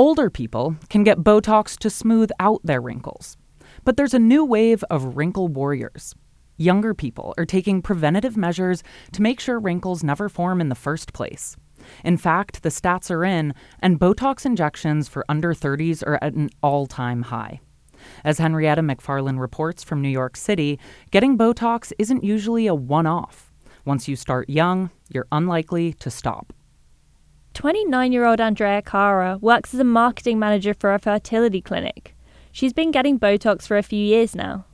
Older people can get Botox to smooth out their wrinkles. But there's a new wave of wrinkle warriors. Younger people are taking preventative measures to make sure wrinkles never form in the first place. In fact, the stats are in, and Botox injections for under 30s are at an all time high. As Henrietta McFarlane reports from New York City, getting Botox isn't usually a one off. Once you start young, you're unlikely to stop. 29 year old Andrea Cara works as a marketing manager for a fertility clinic. She's been getting Botox for a few years now.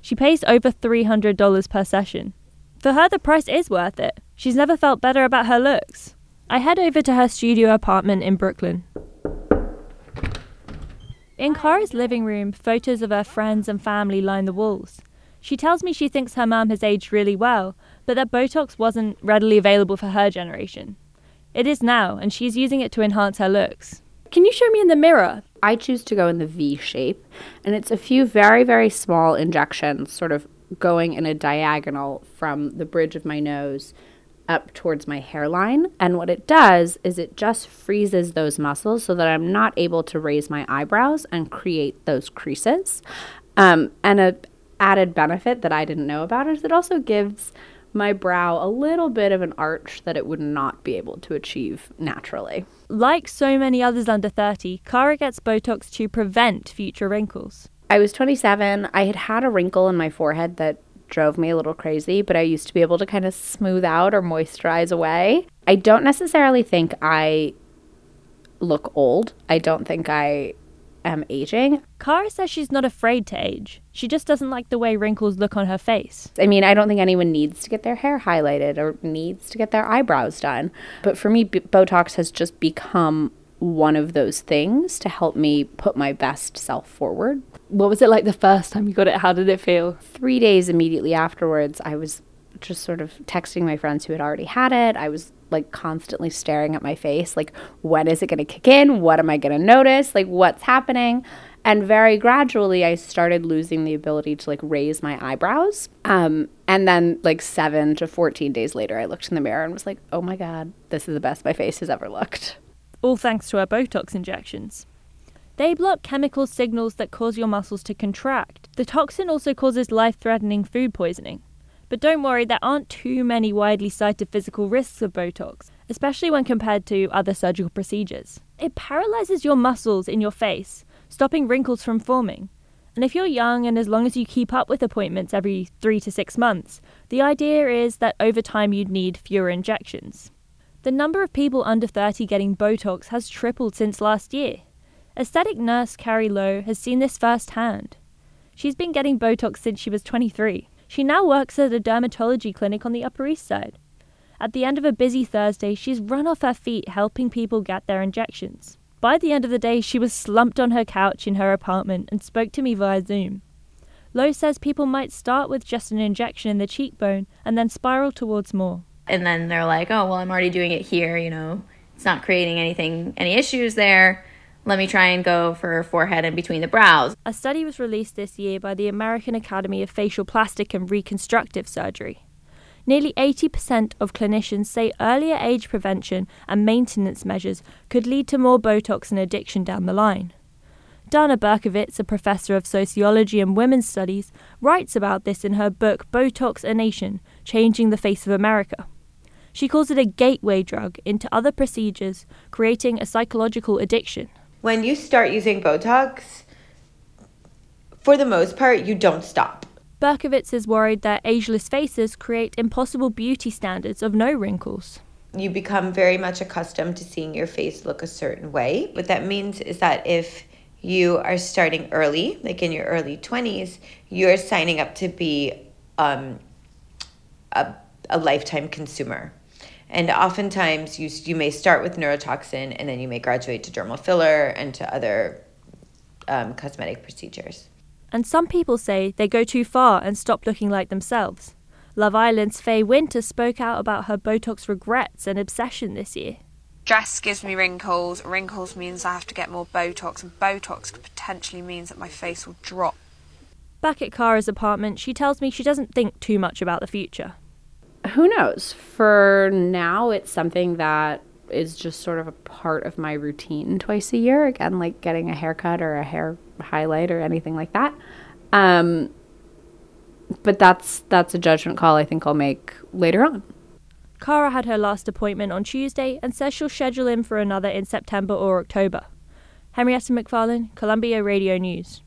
She pays over $300 per session. For her, the price is worth it. She's never felt better about her looks. I head over to her studio apartment in Brooklyn. In Cara's living room, photos of her friends and family line the walls. She tells me she thinks her mum has aged really well, but that Botox wasn't readily available for her generation. It is now, and she's using it to enhance her looks. Can you show me in the mirror? I choose to go in the V shape, and it's a few very, very small injections, sort of going in a diagonal from the bridge of my nose up towards my hairline. And what it does is it just freezes those muscles so that I'm not able to raise my eyebrows and create those creases. Um, and a added benefit that I didn't know about is it also gives my brow a little bit of an arch that it would not be able to achieve naturally. Like so many others under 30, Cara gets Botox to prevent future wrinkles. I was 27. I had had a wrinkle in my forehead that drove me a little crazy, but I used to be able to kind of smooth out or moisturize away. I don't necessarily think I look old. I don't think I am aging. Cara says she's not afraid to age. She just doesn't like the way wrinkles look on her face. I mean, I don't think anyone needs to get their hair highlighted or needs to get their eyebrows done. But for me, B- Botox has just become one of those things to help me put my best self forward. What was it like the first time you got it? How did it feel? Three days immediately afterwards, I was just sort of texting my friends who had already had it. I was like constantly staring at my face, like, when is it going to kick in? What am I going to notice? Like, what's happening? And very gradually, I started losing the ability to like raise my eyebrows. Um, and then, like, seven to 14 days later, I looked in the mirror and was like, oh my God, this is the best my face has ever looked. All thanks to our Botox injections. They block chemical signals that cause your muscles to contract. The toxin also causes life threatening food poisoning. But don't worry, there aren't too many widely cited physical risks of Botox, especially when compared to other surgical procedures. It paralyzes your muscles in your face, stopping wrinkles from forming. And if you're young and as long as you keep up with appointments every three to six months, the idea is that over time you'd need fewer injections. The number of people under 30 getting Botox has tripled since last year. Aesthetic nurse Carrie Lowe has seen this firsthand. She's been getting Botox since she was 23. She now works at a dermatology clinic on the Upper East Side. At the end of a busy Thursday, she's run off her feet helping people get their injections. By the end of the day, she was slumped on her couch in her apartment and spoke to me via Zoom. Lowe says people might start with just an injection in the cheekbone and then spiral towards more. And then they're like, oh, well, I'm already doing it here, you know, it's not creating anything, any issues there let me try and go for forehead and between the brows. A study was released this year by the American Academy of Facial Plastic and Reconstructive Surgery. Nearly 80% of clinicians say earlier age prevention and maintenance measures could lead to more Botox and addiction down the line. Dana Berkowitz, a professor of sociology and women's studies, writes about this in her book Botox a Nation Changing the Face of America. She calls it a gateway drug into other procedures, creating a psychological addiction when you start using Botox, for the most part, you don't stop. Berkowitz is worried that ageless faces create impossible beauty standards of no wrinkles. You become very much accustomed to seeing your face look a certain way. What that means is that if you are starting early, like in your early 20s, you're signing up to be um, a, a lifetime consumer. And oftentimes, you, you may start with neurotoxin and then you may graduate to dermal filler and to other um, cosmetic procedures. And some people say they go too far and stop looking like themselves. Love Island's Faye Winter spoke out about her Botox regrets and obsession this year. Stress gives me wrinkles. Wrinkles means I have to get more Botox, and Botox potentially means that my face will drop. Back at Cara's apartment, she tells me she doesn't think too much about the future who knows? For now, it's something that is just sort of a part of my routine twice a year. Again, like getting a haircut or a hair highlight or anything like that. Um, but that's that's a judgment call I think I'll make later on. Cara had her last appointment on Tuesday and says she'll schedule in for another in September or October. Henrietta McFarlane, Columbia Radio News.